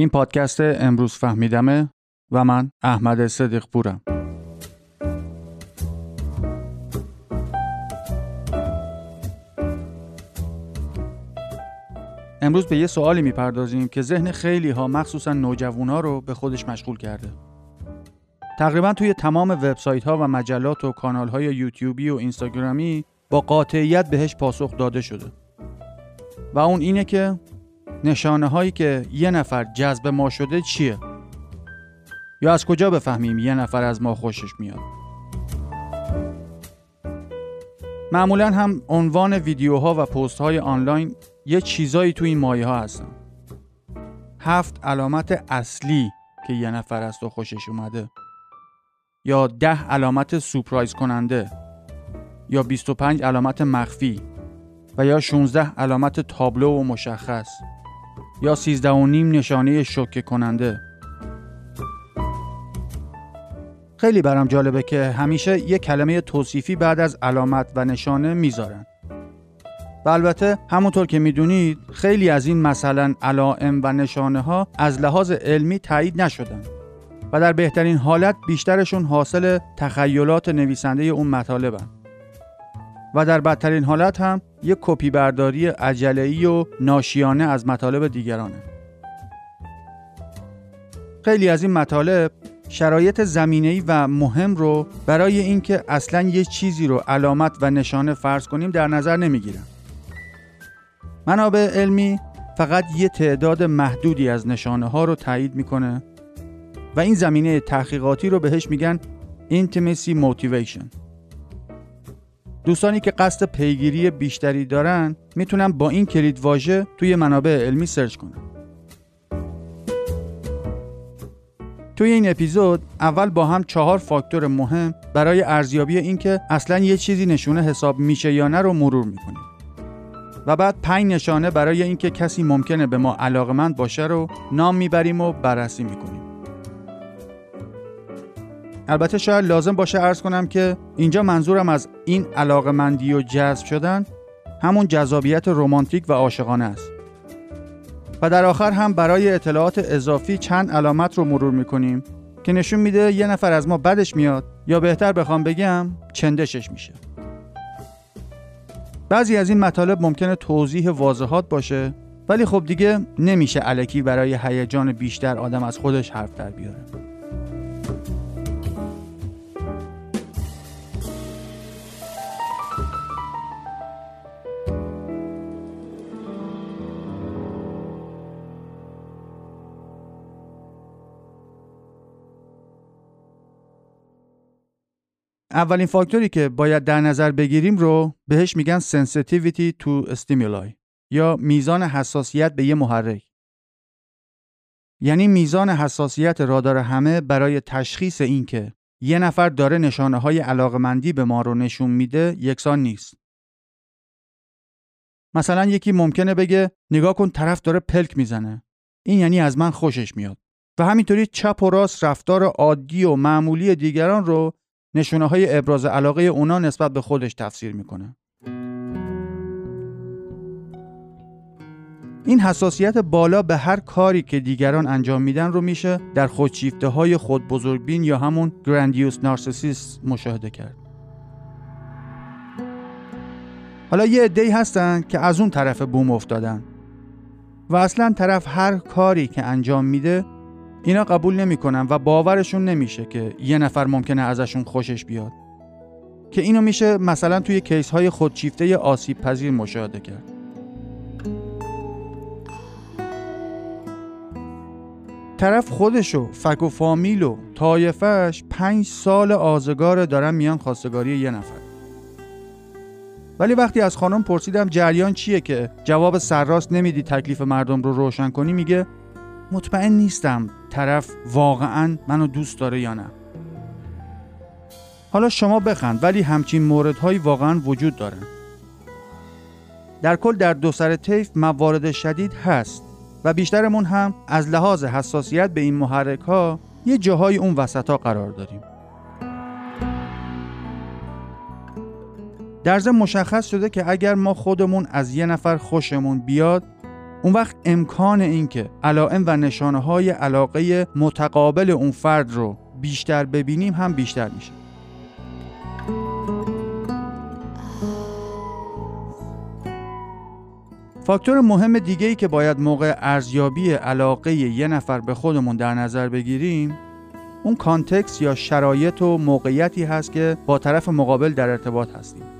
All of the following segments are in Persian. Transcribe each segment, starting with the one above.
این پادکست امروز فهمیدمه و من احمد صدیق پورم. امروز به یه سوالی می‌پردازیم که ذهن خیلی ها مخصوصا نوجوان رو به خودش مشغول کرده. تقریبا توی تمام وبسایت ها و مجلات و کانال های یوتیوبی و اینستاگرامی با قاطعیت بهش پاسخ داده شده. و اون اینه که نشانه هایی که یه نفر جذب ما شده چیه؟ یا از کجا بفهمیم یه نفر از ما خوشش میاد؟ معمولا هم عنوان ویدیوها و پست های آنلاین یه چیزایی تو این مایه ها هستن. هفت علامت اصلی که یه نفر از تو خوشش اومده یا ده علامت سپرایز کننده یا 25 علامت مخفی و یا 16 علامت تابلو و مشخص یا 13 و نیم نشانه شوکه کننده. خیلی برام جالبه که همیشه یه کلمه توصیفی بعد از علامت و نشانه می‌ذارن. و البته همونطور که می‌دونید خیلی از این مثلا علائم و نشانه ها از لحاظ علمی تایید نشدن و در بهترین حالت بیشترشون حاصل تخیلات نویسنده اون مطالبن. و در بدترین حالت هم یک کپی برداری عجله‌ای و ناشیانه از مطالب دیگرانه. خیلی از این مطالب شرایط زمینه‌ای و مهم رو برای اینکه اصلا یه چیزی رو علامت و نشانه فرض کنیم در نظر نمی‌گیرن. منابع علمی فقط یه تعداد محدودی از نشانه ها رو تایید می‌کنه و این زمینه تحقیقاتی رو بهش میگن intimacy motivation دوستانی که قصد پیگیری بیشتری دارن می‌تونن با این کلید واژه توی منابع علمی سرچ کنن. توی این اپیزود اول با هم چهار فاکتور مهم برای ارزیابی اینکه اصلا یه چیزی نشونه حساب میشه یا نه رو مرور می‌کنیم. و بعد پنج نشانه برای اینکه کسی ممکنه به ما علاقمند باشه رو نام می‌بریم و بررسی می‌کنیم. البته شاید لازم باشه ارز کنم که اینجا منظورم از این علاقمندی و جذب شدن همون جذابیت رمانتیک و عاشقانه است. و در آخر هم برای اطلاعات اضافی چند علامت رو مرور می‌کنیم که نشون میده یه نفر از ما بدش میاد یا بهتر بخوام بگم چندشش میشه. بعضی از این مطالب ممکنه توضیح واضحات باشه ولی خب دیگه نمیشه علکی برای هیجان بیشتر آدم از خودش حرف در بیاره. اولین فاکتوری که باید در نظر بگیریم رو بهش میگن sensitivity to stimuli یا میزان حساسیت به یه محرک. یعنی میزان حساسیت رادار همه برای تشخیص این که یه نفر داره نشانه های علاقمندی به ما رو نشون میده یکسان نیست. مثلا یکی ممکنه بگه نگاه کن طرف داره پلک می‌زنه. این یعنی از من خوشش میاد. و همینطوری چپ و راست رفتار عادی و معمولی دیگران رو نشونه های ابراز علاقه اونا نسبت به خودش تفسیر می‌کنه. این حساسیت بالا به هر کاری که دیگران انجام میدن رو میشه در خودشیفته های خود بزرگبین یا همون گراندیوس نارسیسیس مشاهده کرد. حالا یه عده‌ای هستن که از اون طرف بوم افتادن و اصلا طرف هر کاری که انجام میده اینا قبول نمی‌کنن و باورشون نمیشه که یه نفر ممکنه ازشون خوشش بیاد. که اینو میشه مثلا توی کیس های خودشیفته آسیب پذیر مشاهده کرد. طرف خودشو فک و فامیل و طایفش پنج سال آزگار دارن میان خواستگاری یه نفر. ولی وقتی از خانم پرسیدم جریان چیه که؟ جواب سرراست نمیدی تکلیف مردم رو روشن کنی میگه مطمئن نیستم. طرف واقعا منو دوست داره یا نه. حالا شما بخند ولی همچین موردهایی واقعا وجود دارن در کل در دو سر طیف موارد شدید هست و بیشترمون هم از لحاظ حساسیت به این محرک ها یه جاهای اون وسط ها قرار داریم. در ضمن مشخص شده که اگر ما خودمون از یه نفر خوشمون بیاد اون وقت امکان اینکه علائم و نشانه های علاقه متقابل اون فرد رو بیشتر ببینیم هم بیشتر میشه. فاکتور مهم دیگه ای که باید موقع ارزیابی علاقه یه نفر به خودمون در نظر بگیریم اون کانتکس یا شرایط و موقعیتی هست که با طرف مقابل در ارتباط هستیم.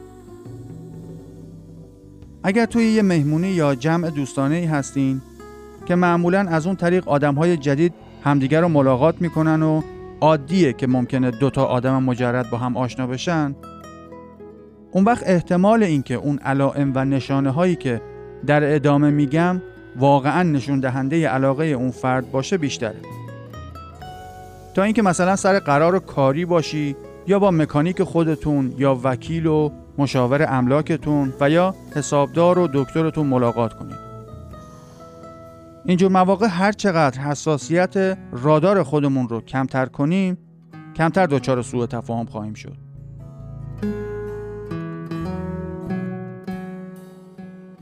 اگر توی یه مهمونی یا جمع دوستانه ای هستین که معمولا از اون طریق آدم های جدید همدیگر رو ملاقات می‌کنن و عادیه که ممکنه دوتا آدم مجرد با هم آشنا بشن اون وقت احتمال اینکه اون علائم و نشانه هایی که در ادامه میگم واقعا نشون دهنده علاقه اون فرد باشه بیشتره. تا اینکه مثلا سر قرار کاری باشی یا با مکانیک خودتون یا وکیل و مشاور املاکتون و یا حسابدار و دکترتون ملاقات کنید. اینجور مواقع هر چقدر حساسیت رادار خودمون رو کمتر کنیم کمتر دچار سوء تفاهم خواهیم شد.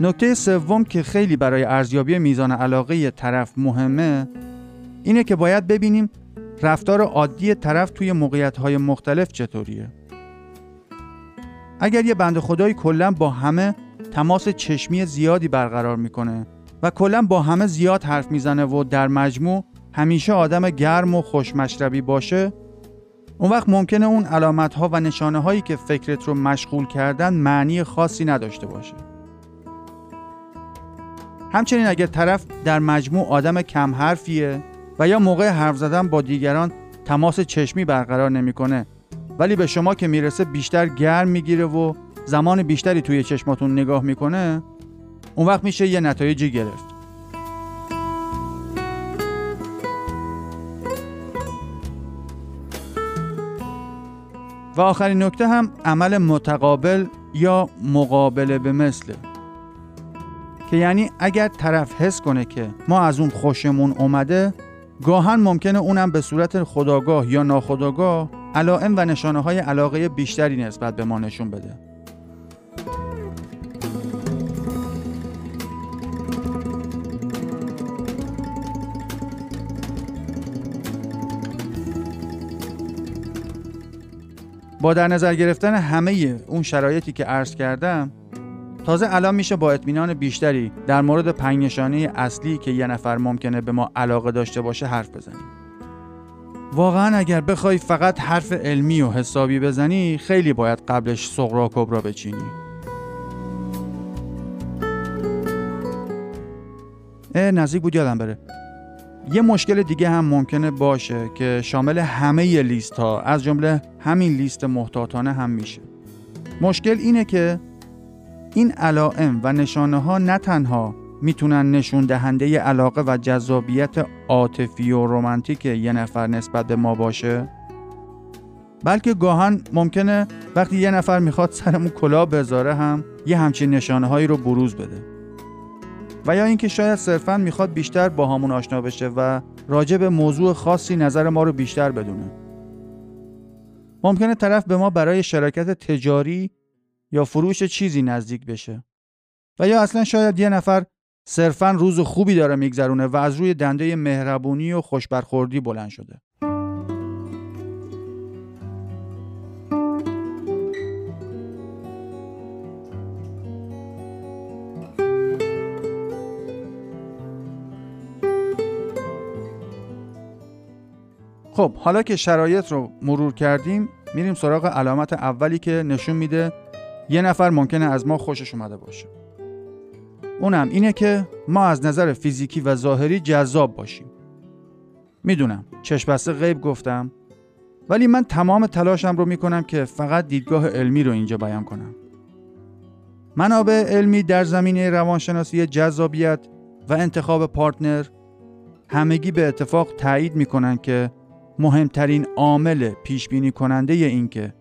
نکته سوم که خیلی برای ارزیابی میزان علاقه طرف مهمه اینه که باید ببینیم رفتار عادی طرف توی موقعیت مختلف چطوریه. اگر یه بند خدایی کلا با همه تماس چشمی زیادی برقرار می‌کنه و کلا با همه زیاد حرف می‌زنه و در مجموع همیشه آدم گرم و خوشمشربی باشه اون وقت ممکنه اون علامت ها و نشانه هایی که فکرت رو مشغول کردن معنی خاصی نداشته باشه. همچنین اگر طرف در مجموع آدم کم حرفیه و یا موقع حرف زدن با دیگران تماس چشمی برقرار نمی‌کنه ولی به شما که می‌رسه بیشتر گرم می‌گیره و زمان بیشتری توی چشماتون نگاه می‌کنه اون وقت میشه یه نتایجی گرفت. و آخرین نکته هم عمل متقابل یا مقابله به مثله. که یعنی اگر طرف حس کنه که ما از اون خوشمون اومده گاهن ممکنه اونم به صورت خداگاه یا ناخداگاه علائم و نشانه های علاقه بیشتری نسبت به ما نشون بده با در نظر گرفتن همه اون شرایطی که عرض کردم تازه الان میشه با اطمینان بیشتری در مورد پنج نشانه اصلی که یه نفر ممکنه به ما علاقه داشته باشه حرف بزنیم. واقعا اگر بخوای فقط حرف علمی و حسابی بزنی خیلی باید قبلش سغرا کبرا بچینی. نزدیک بود یادم بره. یه مشکل دیگه هم ممکنه باشه که شامل همه لیست ها از جمله همین لیست محتاطانه هم میشه. مشکل اینه که این علائم و نشانه ها نه تنها می‌تونن نشون دهنده علاقه و جذابیت عاطفی و رمانتیک یه نفر نسبت به ما باشه؟ بلکه گاهن ممکنه وقتی یه نفر می‌خواد سرمون کلاه بذاره هم یه همچین نشانه هایی رو بروز بده. و یا اینکه شاید صرفا می‌خواد بیشتر با همون آشنا بشه و راجع به موضوع خاصی نظر ما رو بیشتر بدونه. ممکنه طرف به ما برای شراکت تجاری یا فروش چیزی نزدیک بشه. و یا اصلا شاید یه نفر صرفا روز خوبی داره میگذرونه و از روی دنده مهربونی و خوشبرخوردی بلند شده. خب حالا که شرایط رو مرور کردیم میریم سراغ علامت اولی که نشون میده یه نفر ممکنه از ما خوشش اومده باشه. اونم اینه که ما از نظر فیزیکی و ظاهری جذاب باشیم. می‌دونم چشم بسته غیب گفتم ولی من تمام تلاشم رو می‌کنم که فقط دیدگاه علمی رو اینجا بیان کنم. منابع علمی در زمینه روانشناسی جذابیت و انتخاب پارتنر همگی به اتفاق تایید می‌کنن که مهمترین عامل پیش بینی کننده این که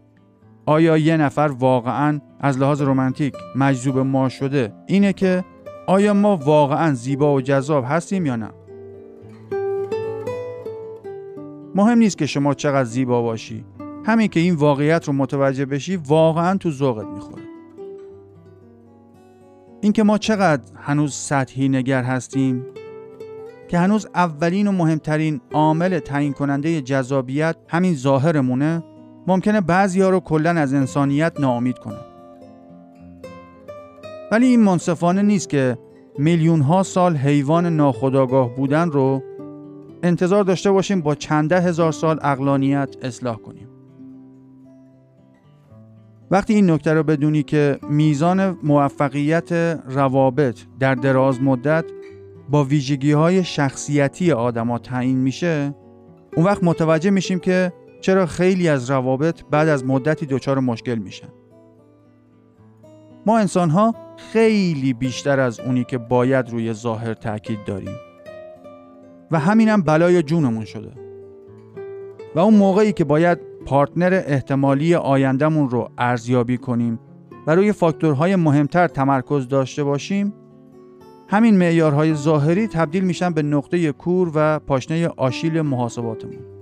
آیا یه نفر واقعا از لحاظ رمانتیک مجذوب ما شده اینه که آیا ما واقعا زیبا و جذاب هستیم یا نه؟ مهم نیست که شما چقدر زیبا باشی. همین که این واقعیت رو متوجه بشی واقعا تو ذوقت می‌خوره. اینکه ما چقدر هنوز سطحی نگر هستیم که هنوز اولین و مهمترین عامل تعیین کننده جذابیت همین ظاهرمونه ممکنه بعضیا رو کلا از انسانیت ناامید کنه. ولی این منصفانه نیست که میلیون ها سال حیوان ناخداگاه بودن رو انتظار داشته باشیم با چنده هزار سال اقلانیت اصلاح کنیم. وقتی این نکته رو بدونی که میزان موفقیت روابط در دراز مدت با ویژگی های شخصیتی آدما تعیین میشه اون وقت متوجه میشیم که چرا خیلی از روابط بعد از مدتی دچار مشکل میشن. ما انسان ها خیلی بیشتر از اونی که باید روی ظاهر تاکید داریم. و همینم بلای جونمون شده. و اون موقعی که باید پارتنر احتمالی آیندهمون رو ارزیابی کنیم و روی فاکتورهای مهمتر تمرکز داشته باشیم همین معیارهای ظاهری تبدیل میشن به نقطه کور و پاشنه آشیل محاسباتمون.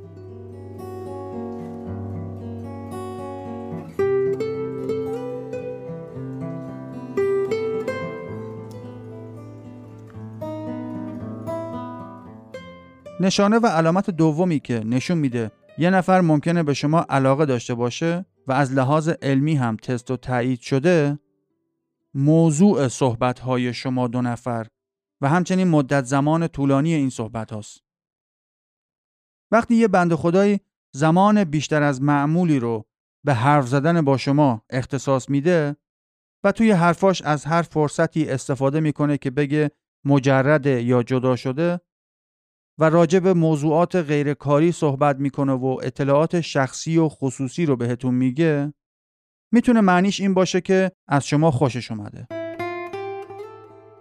نشانه و علامت دومی که نشون میده یه نفر ممکنه به شما علاقه داشته باشه و از لحاظ علمی هم تست و تایید شده موضوع صحبت های شما دو نفر و همچنین مدت زمان طولانی این صحبت هاست. وقتی یه بند خدایی زمان بیشتر از معمولی رو به حرف زدن با شما اختصاص میده و توی حرفاش از هر فرصتی استفاده می‌کنه که بگه مجرد یا جدا شده و راجع به موضوعات غیرکاری صحبت می‌کنه و اطلاعات شخصی و خصوصی رو بهتون میگه می‌تونه معنیش این باشه که از شما خوشش اومده.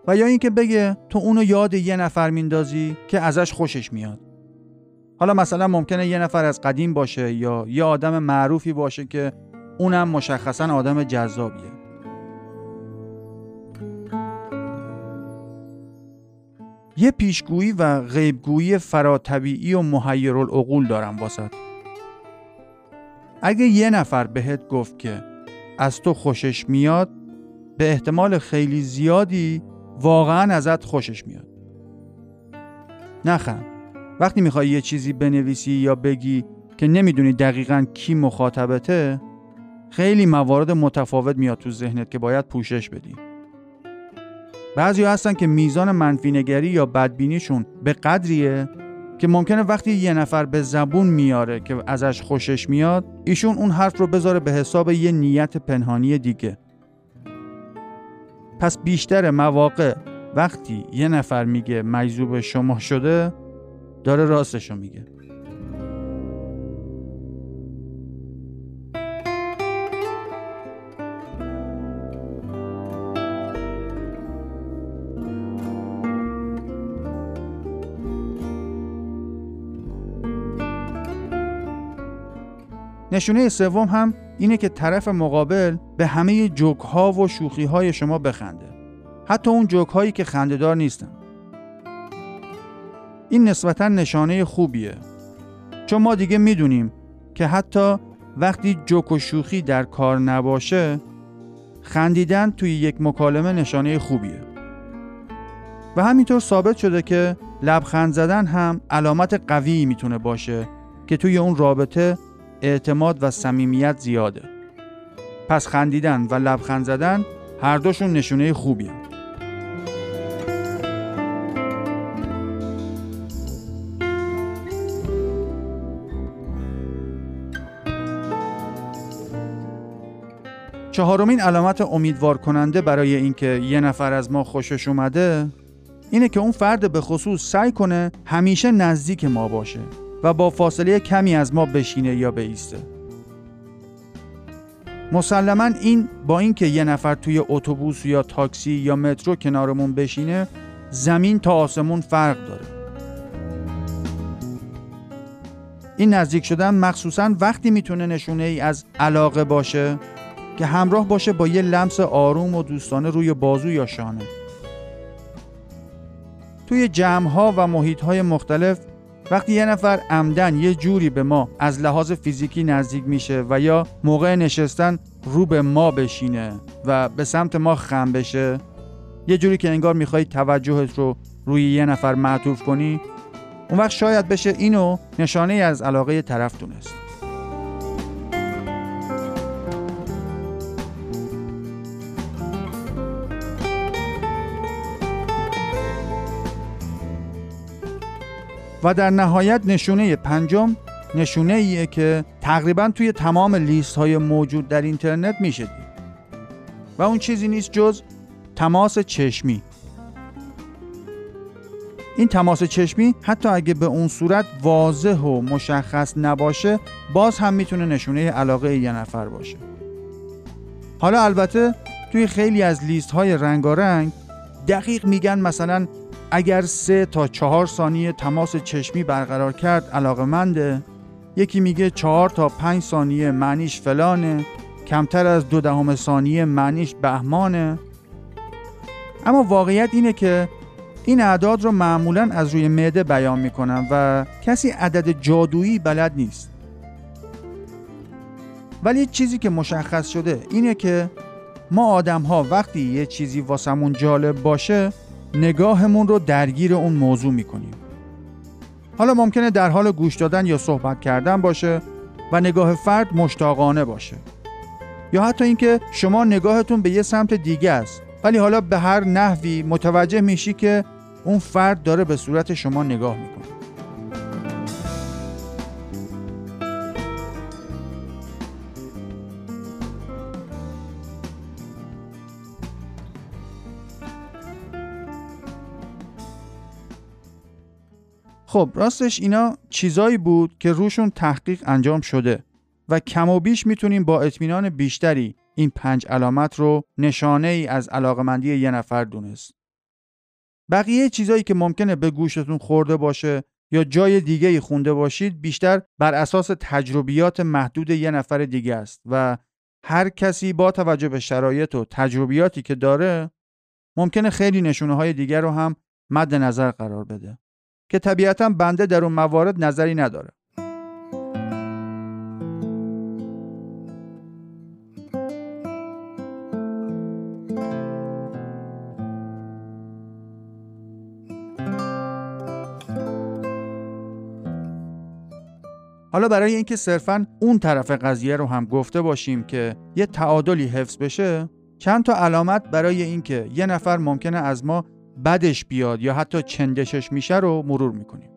و یا اینکه بگه تو اونو یاد یه نفر میندازی که ازش خوشش میاد. حالا مثلا ممکنه یه نفر از قدیم باشه یا یه آدم معروفی باشه که اونم مشخصا آدم جذابیه. یه پیشگویی و غیبگویی فراتبیعی و العقول دارم واسط اگه یه نفر بهت گفت که از تو خوشش میاد به احتمال خیلی زیادی واقعا ازت خوشش میاد. نخند. وقتی می‌خوای یه چیزی بنویسی یا بگی که نمی‌دونی دقیقا کی مخاطبته خیلی موارد متفاوت میاد تو ذهنت که باید پوشش بدی. بعضی هستن که میزان منفی یا بدبینیشون به قدریه که ممکنه وقتی یه نفر به زبون میاره که ازش خوشش میاد ایشون اون حرف رو بذاره به حساب یه نیت پنهانی دیگه. پس بیشتر مواقع وقتی یه نفر میگه مجذوب شما شده داره راستشو میگه. نشونه سوم هم اینه که طرف مقابل به همه جوک ها و شوخی های شما بخنده. حتی اون جوک هایی که خندهدار نیستن. این نسبتا نشانه خوبیه. چون ما دیگه می‌دونیم که حتی وقتی جوک و شوخی در کار نباشه خندیدن توی یک مکالمه نشانه خوبیه. و همینطور ثابت شده که لبخند زدن هم علامت قوی می‌تونه باشه که توی اون رابطه اعتماد و صمیمیت زیاده پس خندیدن و لبخند زدن هر دوشون نشونه خوبی هم. چهارمین علامت امیدوار کننده برای اینکه یه نفر از ما خوشش اومده اینه که اون فرد به خصوص سعی کنه همیشه نزدیک ما باشه و با فاصله کمی از ما بشینه یا بیسته. مسلما این با اینکه یه نفر توی اتوبوس یا تاکسی یا مترو کنارمون بشینه زمین تا آسمون فرق داره. این نزدیک شدن مخصوصا وقتی می‌تونه نشونه ای از علاقه باشه که همراه باشه با یه لمس آروم و دوستانه روی بازو یا شانه. توی جمع ها و محیط های مختلف وقتی یه نفر عمدن یه جوری به ما از لحاظ فیزیکی نزدیک میشه و یا موقع نشستن رو به ما بشینه و به سمت ما خم بشه یه جوری که انگار می‌خوای توجهت رو روی یه نفر معطوف کنی اون وقت شاید بشه اینو نشانه از علاقه طرف دونست. و در نهایت نشونه پنجم نشونه ایه که تقریبا توی تمام لیست های موجود در اینترنت میشه و اون چیزی نیست جز تماس چشمی. این تماس چشمی حتی اگه به اون صورت واضح و مشخص نباشه باز هم می‌تونه نشونه علاقه یه نفر باشه. حالا البته توی خیلی از لیست های رنگارنگ دقیق میگن مثلا اگر سه تا چهار ثانیه تماس چشمی برقرار کرد علاقه منده یکی میگه چهار تا پنج ثانیه معنیش فلانه کمتر از دو دهم ثانیه معنیش بهمانه. اما واقعیت اینه که این اعداد رو معمولا از روی معده بیان می‌کنن و کسی عدد جادویی بلد نیست. ولی چیزی که مشخص شده اینه که ما آدم ها وقتی یه چیزی واسمون جالب باشه نگاهمون رو درگیر اون موضوع می‌کنیم. حالا ممکنه در حال گوش دادن یا صحبت کردن باشه و نگاه فرد مشتاقانه باشه. یا حتی اینکه شما نگاهتون به یه سمت دیگه است ولی حالا به هر نحوی متوجه میشی که اون فرد داره به صورت شما نگاه می‌کنه. خب راستش اینا چیزایی بود که روشون تحقیق انجام شده و کم و بیش می‌تونیم با اطمینان بیشتری این پنج علامت رو نشانه ای از علاقمندی یه نفر دونست. بقیه چیزایی که ممکنه به گوشتون خورده باشه یا جای دیگه ای خونده باشید بیشتر بر اساس تجربیات محدود یه نفر دیگه است و هر کسی با توجه به شرایط و تجربیاتی که داره ممکنه خیلی نشونه های دیگر رو هم مد نظر قرار بده. که طبیعتا بنده در اون موارد نظری نداره. حالا برای اینکه صرفا اون طرف قضیه رو هم گفته باشیم که یه تعادلی حفظ بشه چند تا علامت برای اینکه یه نفر ممکنه از ما بدش بیاد یا حتی چندشش میشه رو مرور می‌کنیم.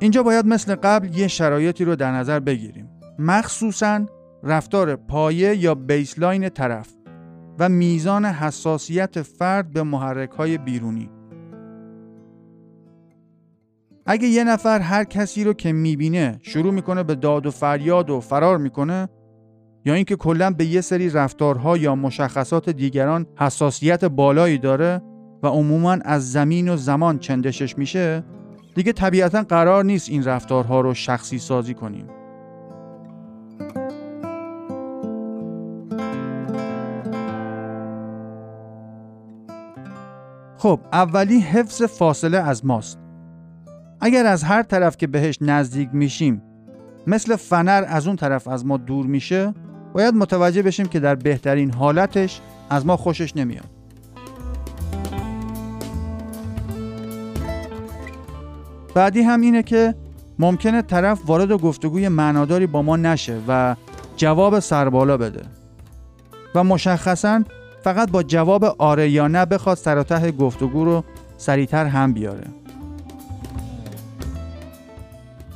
اینجا باید مثل قبل یه شرایطی رو در نظر بگیریم. مخصوصا رفتار پایه یا بیسلاین طرف و میزان حساسیت فرد به محرک های بیرونی. اگه یه نفر هر کسی رو که می‌بینه شروع می‌کنه به داد و فریاد و فرار می‌کنه یا اینکه کلا به یه سری رفتارها یا مشخصات دیگران حساسیت بالایی داره و عموما از زمین و زمان چندشش میشه دیگه طبیعتا قرار نیست این رفتارها رو شخصی سازی کنیم. خب اولی حفظ فاصله از ماست. اگر از هر طرف که بهش نزدیک میشیم مثل فنر از اون طرف از ما دور میشه باید متوجه بشیم که در بهترین حالتش از ما خوشش نمیاد. بعدی هم اینه که ممکنه طرف وارد گفتگوی معناداری با ما نشه و جواب سربالا بده. و مشخصا فقط با جواب آره یا نه بخواد سر گفتگو رو سریعتر هم بیاره.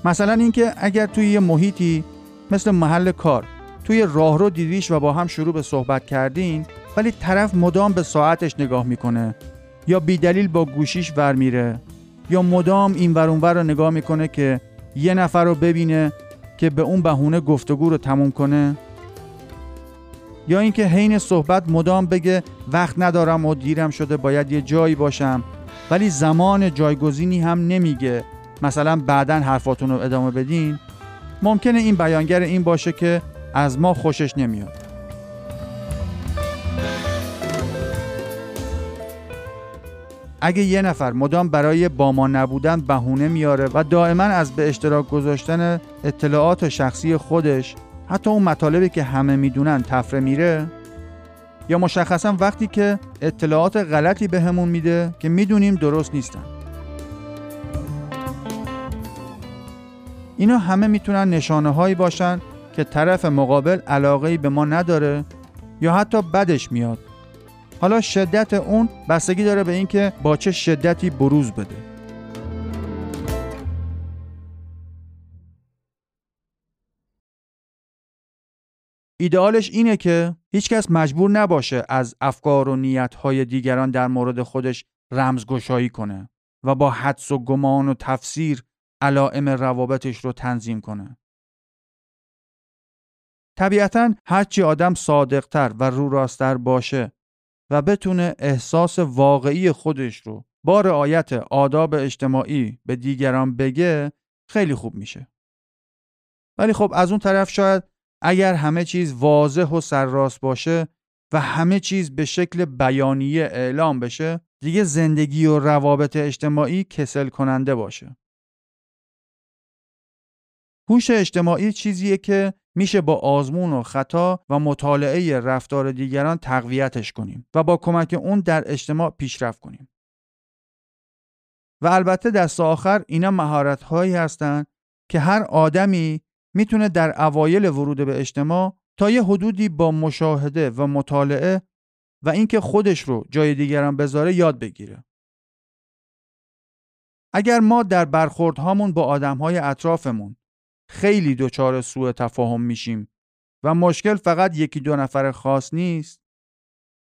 مثلا اینکه اگر توی یه محیطی مثل محل کار توی راهرو دیدیش و با هم شروع به صحبت کردین ولی طرف مدام به ساعتش نگاه می‌کنه. یا بیدلیل با گوشیش ور میره یا مدام این ور رو نگاه می‌کنه که یه نفر رو ببینه که به اون بهونه گفتگو رو تموم کنه. یا اینکه حین صحبت مدام بگه وقت ندارم و دیرم شده باید یه جایی باشم. ولی زمان جایگزینی هم نمیگه. مثلا بعدا حرفاتون رو ادامه بدین. ممکنه این بیانگر این باشه که از ما خوشش نمیاد. اگه یه نفر مدام برای با ما نبودن بهونه میاره و دائما از به اشتراک گذاشتن اطلاعات شخصی خودش حتی اون مطالبی که همه می‌دونن تفره میره یا مشخصا وقتی که اطلاعات غلطی بهمون به میده که می‌دونیم درست نیستن. اینا همه می‌تونن نشانه هایی باشن که طرف مقابل علاقه به ما نداره یا حتی بدش میاد حالا شدت اون بستگی داره به اینکه با چه شدتی بروز بده ایدئالش اینه که هیچکس مجبور نباشه از افکار و نیتهای دیگران در مورد خودش رمزگشایی کنه و با حدس و گمان و تفسیر علائم روابطش رو تنظیم کنه. طبیعتا هرچی آدم صادقتر و رو راستر باشه و بتونه احساس واقعی خودش رو با رعایت آداب اجتماعی به دیگران بگه خیلی خوب میشه. ولی خب از اون طرف شاید اگر همه چیز واضح و سرراست باشه و همه چیز به شکل بیانیه اعلام بشه دیگه زندگی و روابط اجتماعی کسل کننده باشه. هوش اجتماعی چیزیه که میشه با آزمون و خطا و مطالعه رفتار دیگران تقویتش کنیم و با کمک اون در اجتماع پیشرفت کنیم. و البته دست آخر اینا مهارت هایی هستند که هر آدمی می‌تونه در اوایل ورود به اجتماع تا یه حدودی با مشاهده و مطالعه و اینکه خودش رو جای دیگران بذاره یاد بگیره. اگر ما در برخوردهامون با آدمهای اطرافمون خیلی دچار سوء تفاهم میشیم و مشکل فقط یکی دو نفر خاص نیست.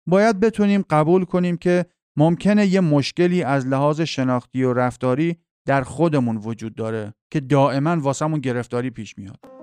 باید بتونیم قبول کنیم که ممکنه یه مشکلی از لحاظ شناختی و رفتاری در خودمون وجود داره که دائما واسمون گرفتاری پیش میاد.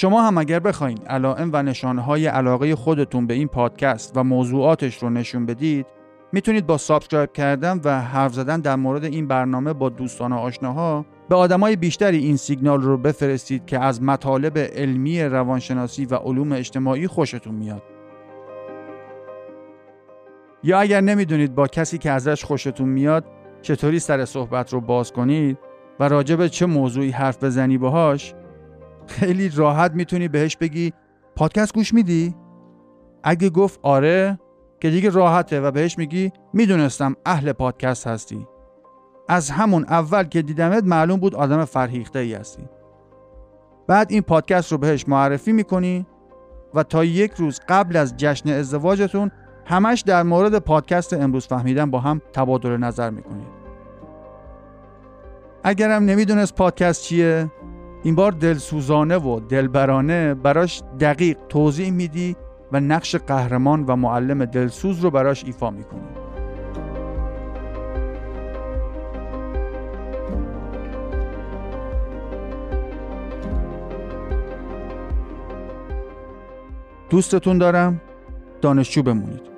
شما هم اگر بخواین علائم و نشانه های علاقه خودتون به این پادکست و موضوعاتش رو نشون بدید می‌تونید با subscribe کردن و حرف زدن در مورد این برنامه با دوستان و آشناها به آدمای بیشتری این سیگنال رو بفرستید که از مطالب علمی روانشناسی و علوم اجتماعی خوشتون میاد. یا اگر نمی‌دونید با کسی که ازش خوشتون میاد چطوری سر صحبت رو باز کنید و راجع به چه موضوعی حرف بزنی باهاش خیلی راحت می‌تونی بهش بگی پادکست گوش میدی؟ اگه گفت آره که دیگه راحته و بهش میگی می‌دونستم اهل پادکست هستی. از همون اول که دیدمت معلوم بود آدم فرهیخته ای هستی. بعد این پادکست رو بهش معرفی می‌کنی و تا یک روز قبل از جشن ازدواجتون همش در مورد پادکست امروز فهمیدن با هم تبادل نظر می‌کنید. اگرم نمی‌دونست پادکست چیه این بار دلسوزانه و دلبرانه براش دقیق توضیح میدی و نقش قهرمان و معلم دلسوز رو براش ایفا می‌کنی. دوستتون دارم. دانشجو بمونید.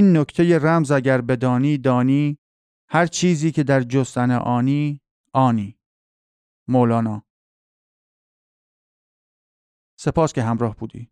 این نکته رمز اگر بدانی دانی. هر چیزی که در جستن آنی آنی. مولانا. سپاس که همراه بودی.